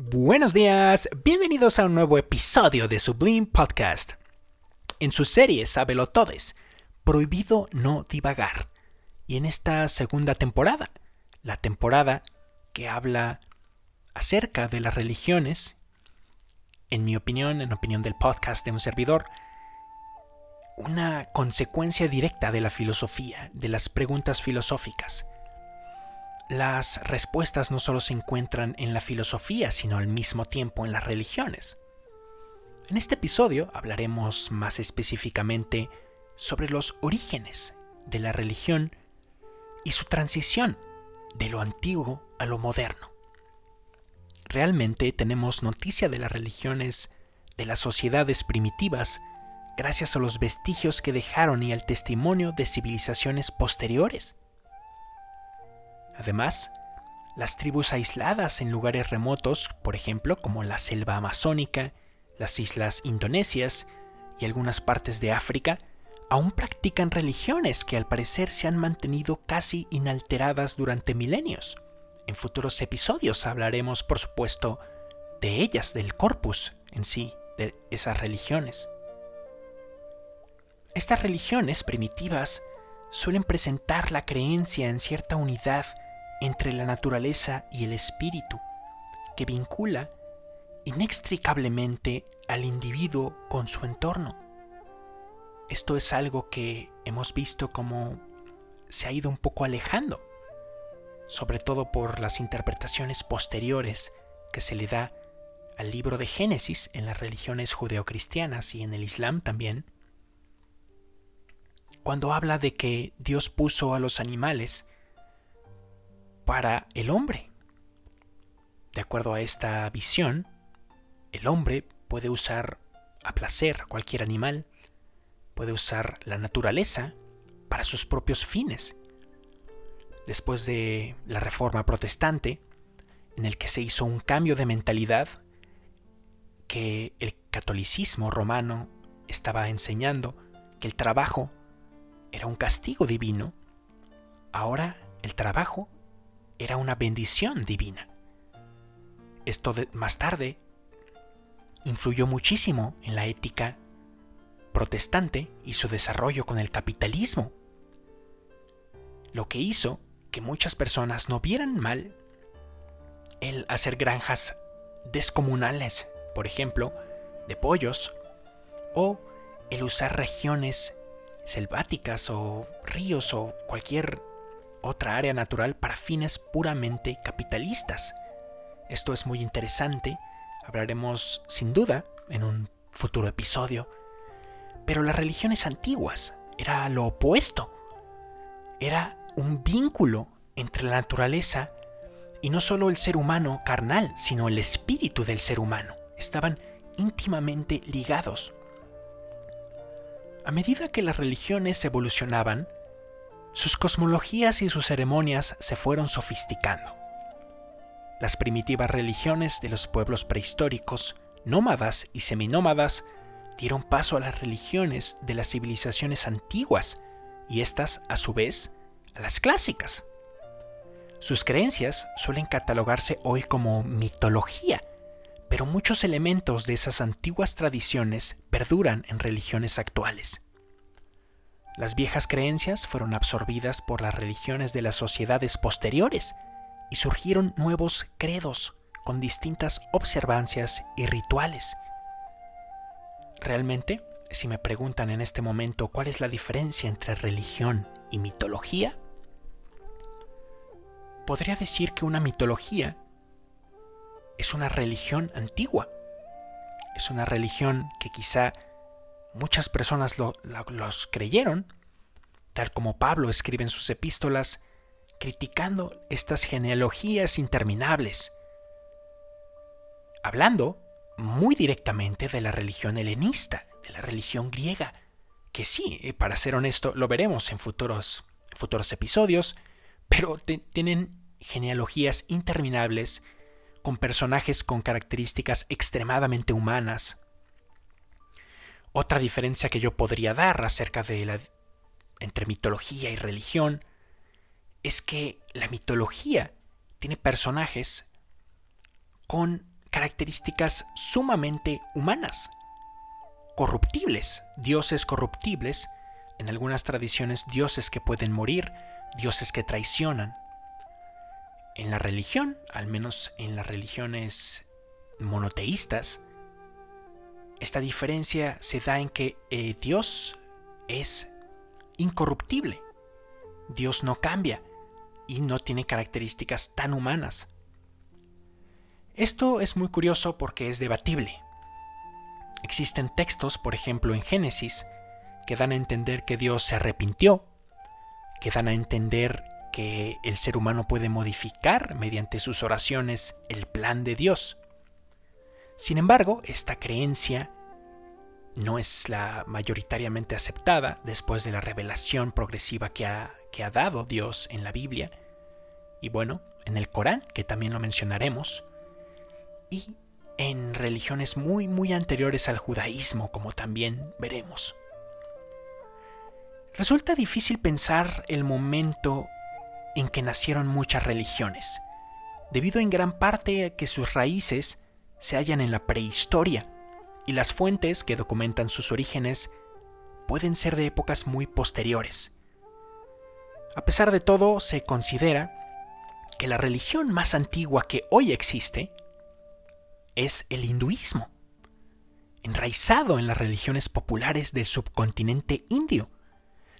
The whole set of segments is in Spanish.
Buenos días, bienvenidos a un nuevo episodio de Sublime Podcast. En su serie Sábelo Todes, prohibido no divagar. Y en esta segunda temporada, la temporada que habla acerca de las religiones, en mi opinión, en opinión del podcast de un servidor, una consecuencia directa de la filosofía, de las preguntas filosóficas las respuestas no solo se encuentran en la filosofía, sino al mismo tiempo en las religiones. En este episodio hablaremos más específicamente sobre los orígenes de la religión y su transición de lo antiguo a lo moderno. Realmente tenemos noticia de las religiones de las sociedades primitivas gracias a los vestigios que dejaron y al testimonio de civilizaciones posteriores. Además, las tribus aisladas en lugares remotos, por ejemplo, como la selva amazónica, las islas indonesias y algunas partes de África, aún practican religiones que al parecer se han mantenido casi inalteradas durante milenios. En futuros episodios hablaremos, por supuesto, de ellas, del corpus en sí, de esas religiones. Estas religiones primitivas suelen presentar la creencia en cierta unidad entre la naturaleza y el espíritu, que vincula inextricablemente al individuo con su entorno. Esto es algo que hemos visto como se ha ido un poco alejando, sobre todo por las interpretaciones posteriores que se le da al libro de Génesis en las religiones judeocristianas y en el Islam también, cuando habla de que Dios puso a los animales para el hombre. De acuerdo a esta visión, el hombre puede usar a placer cualquier animal, puede usar la naturaleza para sus propios fines. Después de la reforma protestante, en el que se hizo un cambio de mentalidad que el catolicismo romano estaba enseñando, que el trabajo era un castigo divino, ahora el trabajo era una bendición divina. Esto más tarde influyó muchísimo en la ética protestante y su desarrollo con el capitalismo, lo que hizo que muchas personas no vieran mal el hacer granjas descomunales, por ejemplo, de pollos, o el usar regiones selváticas o ríos o cualquier otra área natural para fines puramente capitalistas. Esto es muy interesante, hablaremos sin duda en un futuro episodio, pero las religiones antiguas era lo opuesto. Era un vínculo entre la naturaleza y no solo el ser humano carnal, sino el espíritu del ser humano. Estaban íntimamente ligados. A medida que las religiones evolucionaban, sus cosmologías y sus ceremonias se fueron sofisticando. Las primitivas religiones de los pueblos prehistóricos, nómadas y seminómadas, dieron paso a las religiones de las civilizaciones antiguas y estas, a su vez, a las clásicas. Sus creencias suelen catalogarse hoy como mitología, pero muchos elementos de esas antiguas tradiciones perduran en religiones actuales. Las viejas creencias fueron absorbidas por las religiones de las sociedades posteriores y surgieron nuevos credos con distintas observancias y rituales. Realmente, si me preguntan en este momento cuál es la diferencia entre religión y mitología, podría decir que una mitología es una religión antigua. Es una religión que quizá muchas personas los creyeron, tal como Pablo escribe en sus epístolas, criticando estas genealogías interminables, hablando muy directamente de la religión helenista, de la religión griega, que sí, eh, para ser honesto, lo veremos en futuros, futuros episodios, pero tienen genealogías interminables con personajes con características extremadamente humanas, otra diferencia que yo podría dar acerca de la entre mitología y religión es que la mitología tiene personajes con características sumamente humanas, corruptibles, dioses corruptibles, en algunas tradiciones dioses que pueden morir, dioses que traicionan. En la religión, al menos en las religiones monoteístas, esta diferencia se da en que eh, Dios es incorruptible. Dios no cambia y no tiene características tan humanas. Esto es muy curioso porque es debatible. Existen textos, por ejemplo en Génesis, que dan a entender que Dios se arrepintió, que dan a entender que el ser humano puede modificar mediante sus oraciones el plan de Dios. Sin embargo, esta creencia no es la mayoritariamente aceptada después de la revelación progresiva que ha, que ha dado Dios en la Biblia. Y bueno, en el Corán, que también lo mencionaremos. Y en religiones muy, muy anteriores al judaísmo, como también veremos. Resulta difícil pensar el momento en que nacieron muchas religiones, debido en gran parte a que sus raíces se hallan en la prehistoria y las fuentes que documentan sus orígenes pueden ser de épocas muy posteriores. A pesar de todo, se considera que la religión más antigua que hoy existe es el hinduismo, enraizado en las religiones populares del subcontinente indio,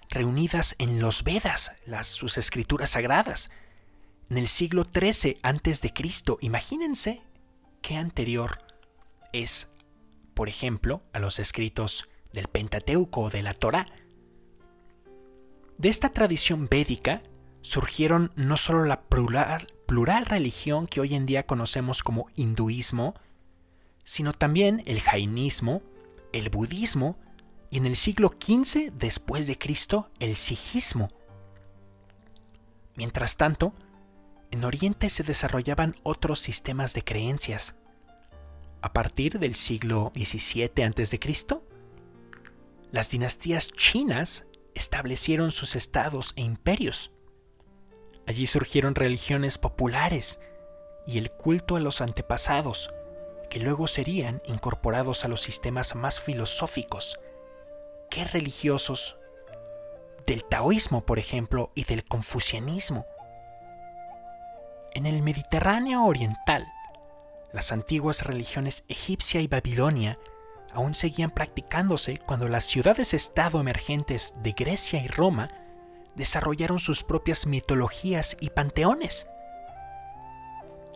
reunidas en los Vedas, las, sus escrituras sagradas, en el siglo XIII a.C. Imagínense anterior es, por ejemplo, a los escritos del Pentateuco o de la Torá. De esta tradición védica surgieron no solo la plural, plural religión que hoy en día conocemos como hinduismo, sino también el jainismo, el budismo y en el siglo XV después de Cristo el sijismo. Mientras tanto, en Oriente se desarrollaban otros sistemas de creencias. A partir del siglo XVII a.C., las dinastías chinas establecieron sus estados e imperios. Allí surgieron religiones populares y el culto a los antepasados, que luego serían incorporados a los sistemas más filosóficos que religiosos del taoísmo, por ejemplo, y del confucianismo. En el Mediterráneo oriental, las antiguas religiones egipcia y babilonia aún seguían practicándose cuando las ciudades-estado emergentes de Grecia y Roma desarrollaron sus propias mitologías y panteones.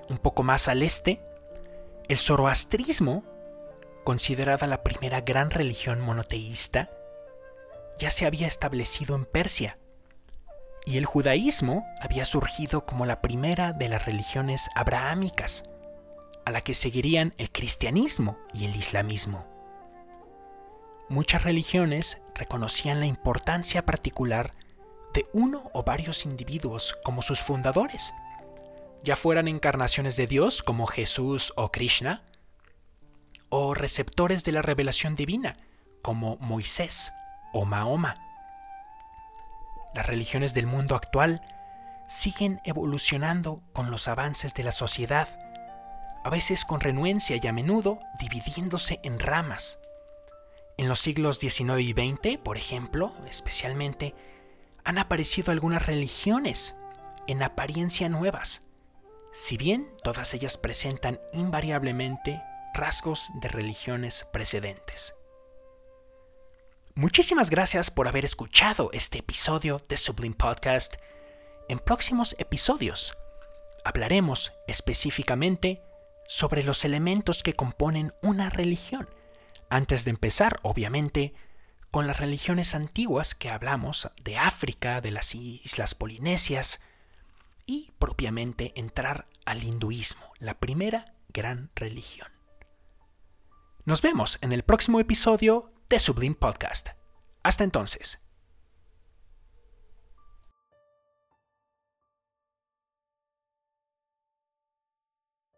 Un poco más al este, el zoroastrismo, considerada la primera gran religión monoteísta, ya se había establecido en Persia, y el judaísmo había surgido como la primera de las religiones abrahámicas, a la que seguirían el cristianismo y el islamismo. Muchas religiones reconocían la importancia particular de uno o varios individuos como sus fundadores, ya fueran encarnaciones de Dios como Jesús o Krishna, o receptores de la revelación divina como Moisés o Mahoma. Las religiones del mundo actual siguen evolucionando con los avances de la sociedad, a veces con renuencia y a menudo dividiéndose en ramas. En los siglos XIX y XX, por ejemplo, especialmente, han aparecido algunas religiones en apariencia nuevas, si bien todas ellas presentan invariablemente rasgos de religiones precedentes. Muchísimas gracias por haber escuchado este episodio de Sublime Podcast. En próximos episodios hablaremos específicamente sobre los elementos que componen una religión. Antes de empezar, obviamente, con las religiones antiguas que hablamos de África, de las islas polinesias, y propiamente entrar al hinduismo, la primera gran religión. Nos vemos en el próximo episodio de Sublime Podcast. Hasta entonces.